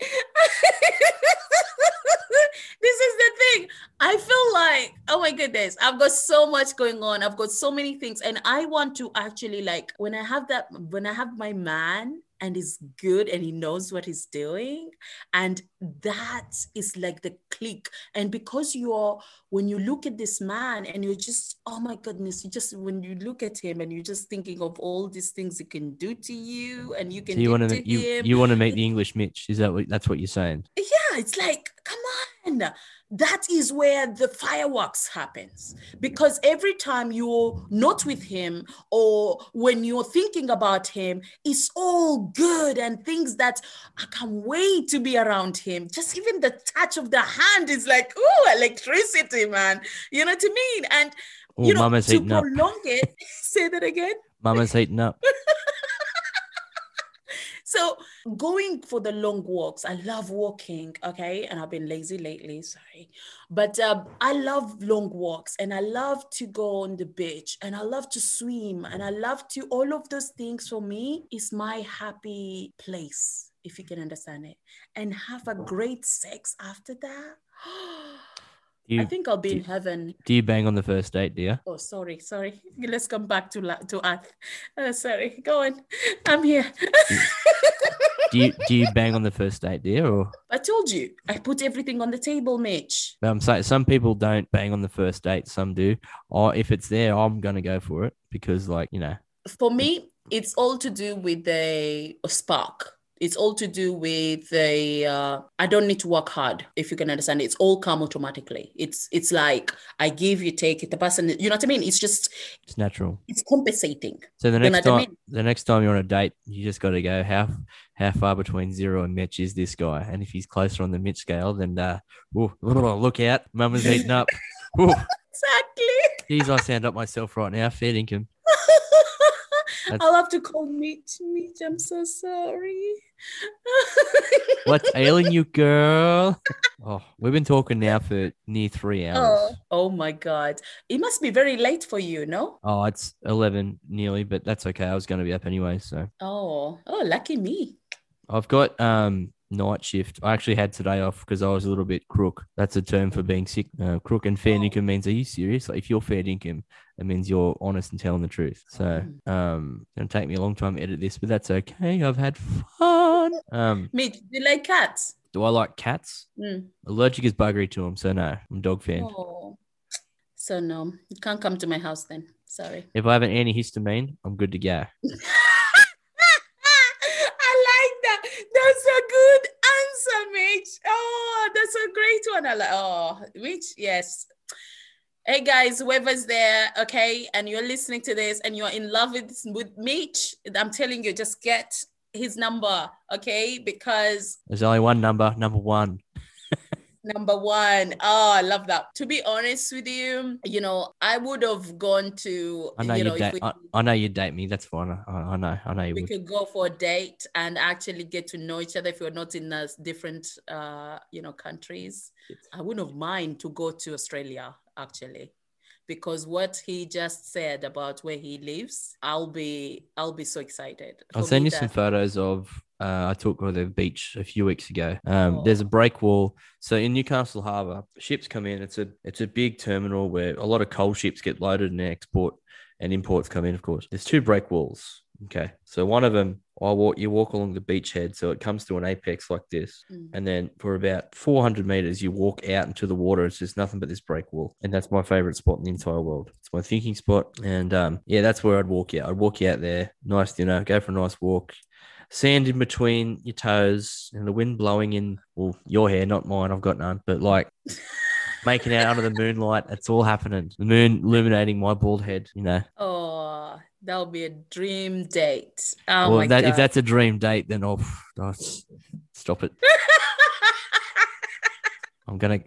this is the thing. I feel like, oh my goodness, I've got so much going on. I've got so many things. And I want to actually like when I have that, when I have my man, and is good and he knows what he's doing and that is like the click and because you're when you look at this man and you're just oh my goodness you just when you look at him and you're just thinking of all these things he can do to you and you can So you want to you, him you want to meet the English Mitch? Is that what that's what you're saying? yeah it's like come on that is where the fireworks happens. Because every time you're not with him or when you're thinking about him it's all good and things that i can't wait to be around him. Just even the touch of the hand is like oh electricity man. You know what i mean? And Oh, you know mama's to heating up. prolong it [LAUGHS] say that again. Mama's heating up. [LAUGHS] So going for the long walks, I love walking. Okay, and I've been lazy lately. Sorry, but um, I love long walks, and I love to go on the beach, and I love to swim, and I love to all of those things. For me, is my happy place, if you can understand it, and have a great sex after that. [GASPS] [GASPS] You I think I'll be in you- heaven. do you bang on the first date, dear? Oh, sorry, sorry. [LAUGHS] Let's come back to la- to earth. Uh, sorry, go on. I'm here. [LAUGHS] Do you do you bang on the first date, dear? Or I told you, I put everything on the table, Mitch. but I'm saying some people don't bang on the first date, some do. Or if it's there, I'm gonna go for it because, like, you know, For me, it's all to do with the spark. It's all to do with the. Uh, I don't need to work hard, if you can understand. It's all come automatically. It's it's like I give, you take it. The person, you know what I mean. It's just it's natural. it's compensating. So the You know next I time, mean? the next time you're on a date, you just got to go how how far between zero and Mitch is this guy, and if he's closer on the Mitch scale, then uh, ooh, [LAUGHS] look out, Mama's eating up. [LAUGHS] Exactly. geez, I sound up myself right now, fair dinkum. [LAUGHS] That's- I'll have to call Mitch. meet. I'm so sorry. What's ailing you, girl? [LAUGHS] Oh, we've been talking now for near three hours. Oh, oh my God. It must be very late for you, no? Oh, it's eleven nearly, but that's okay. I was going to be up anyway, so Oh, oh, lucky me. I've got um night shift. I actually had today off because I was a little bit crook. That's a term for being sick. Uh, crook and fair Oh. dinkum means are you serious? Like if you're fair dinkum, it means you're honest and telling the truth. So Mm. um, gonna take me a long time to edit this, but that's okay. I've had fun. Um, Mitch, do you like cats? do I like cats? Mm. Allergic is buggery to them, so no. I'm a dog fan. Oh. So no, you can't come to my house then. Sorry. If I have an antihistamine, I'm good to go. [LAUGHS] I like that. That's a good Oh, that's a great one. I like. Oh, Mitch, yes. Hey guys, whoever's there, okay, and you're listening to this and you're in love with with Mitch, I'm telling you, just get his number, okay? Because There's only one number, number one. Number one. Oh, I love that. To be honest with you, you know, I would have gone to, I know you know, we, I, I know you date me. That's fine. I, I know. I know you we would. could go for a date and actually get to know each other if we're not in uh, different, uh, you know, countries. I wouldn't have mind to go to Australia actually, because what he just said about where he lives, I'll be, I'll be so excited. I'll send you some photos of. Uh, I took on the beach a few weeks ago. Um, There's a break wall. So in Newcastle Harbour, ships come in. It's a it's a big terminal where a lot of coal ships get loaded and export and imports come in. Of course, there's two break walls. Okay, so one of them, I walk. You walk along the beachhead, so it comes to an apex like this, Mm. and then for about 400 meters, you walk out into the water. It's just nothing but this break wall, and that's my favorite spot in the entire world. It's my thinking spot, and um, yeah, that's where I'd walk out. I'd walk out there, nice dinner, go for a nice walk, sand in between your toes, and the wind blowing in. Well, your hair, not mine. I've got none, but like. [LAUGHS] Making out under the moonlight, it's all happening. The moon illuminating my bald head, you know. Oh, that'll be a dream date. Oh well, my that, god! if that's a dream date, then oh, stop it. [LAUGHS] I'm gonna.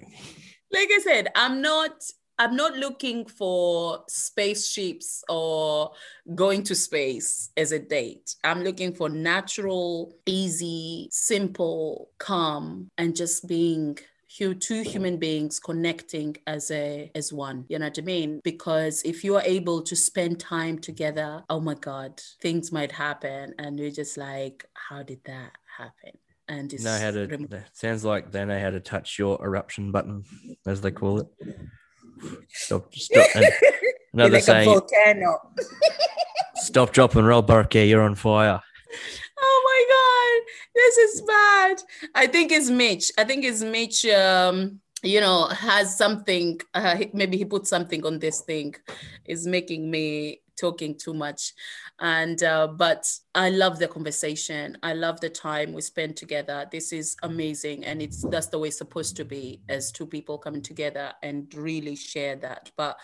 like I said, I'm not I'm not looking for spaceships or going to space as a date. I'm looking for natural, easy, simple, calm, and just being two human beings connecting as a as one you know what i mean because if you are able to spend time together oh my god things might happen and you're just like how did that happen and it's know how to. rem- Sounds like they know how to touch your eruption button, as they call it. Stop, stop, [LAUGHS] another like saying. volcano [LAUGHS] Stop, drop, and roll. You're on fire. This is bad. I think it's Mitch. I think it's Mitch. Um, you know, has something. Uh, maybe he put something on this thing. Is making me talking too much and uh, but i love the conversation i love the time we spend together this is amazing and it's that's the way it's supposed to be as two people coming together and really share that but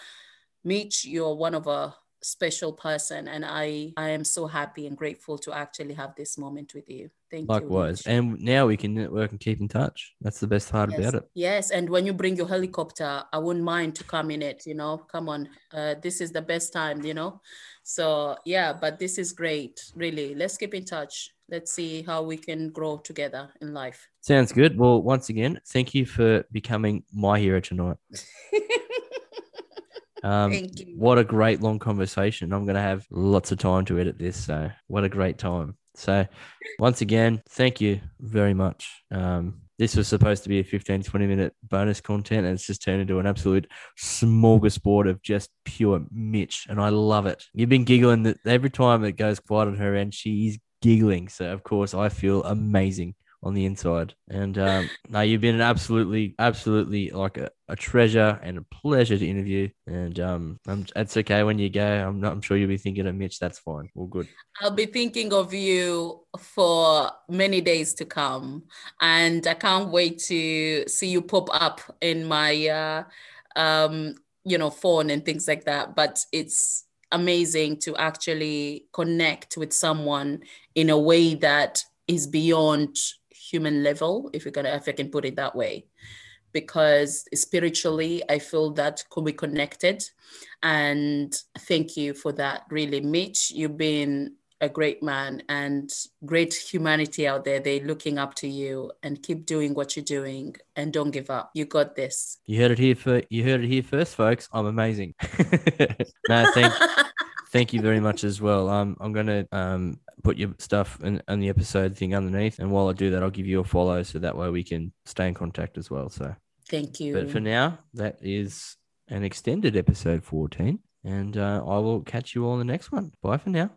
mitch you're one of a special person and i i am so happy and grateful to actually have this moment with you. Thank you. likewise. you, and now we can network and keep in touch. That's the best part yes. about it. Yes and when you bring your helicopter i wouldn't mind to come in it you know. Come on uh, this is the best time you know. So yeah but this is great really. Let's keep in touch. Let's see how we can grow together in life. Sounds good. Well once again thank you for becoming my hero tonight [LAUGHS] Um, Thank you. What a great long conversation. I'm going to have lots of time to edit this. So, what a great time. So, once again, thank you very much. Um, this was supposed to be a 15, 20 minute bonus content, and it's just turned into an absolute smorgasbord of just pure Mitch. And I love it. You've been giggling that every time it goes quiet on her end, she's giggling. So, of course, I feel amazing on the inside. And um, no, you've been an absolutely, absolutely like a, a treasure and a pleasure to interview. And um, I'm, it's okay when you go. I'm not. I'm sure you'll be thinking of Mitch. That's fine. All good. I'll be thinking of you for many days to come, and I can't wait to see you pop up in my, uh, um, you know, phone and things like that. But it's amazing to actually connect with someone in a way that is beyond human level, if you're gonna, if I can put it that way, because spiritually, I feel that could be connected. And thank you for that, really, Mitch. You've been a great man and great humanity out there. They're looking up to you and keep doing what you're doing and don't give up. You got this. You heard it here for you heard it here first, folks. I'm amazing. [LAUGHS] no, thank [LAUGHS] thank you very much as well. Um, I'm gonna um put your stuff in, in the episode thing underneath, and while I do that, I'll give you a follow so that way we can stay in contact as well. So thank you. But for now, that is an extended episode 14, and uh, I will catch you all in the next one. Bye for now.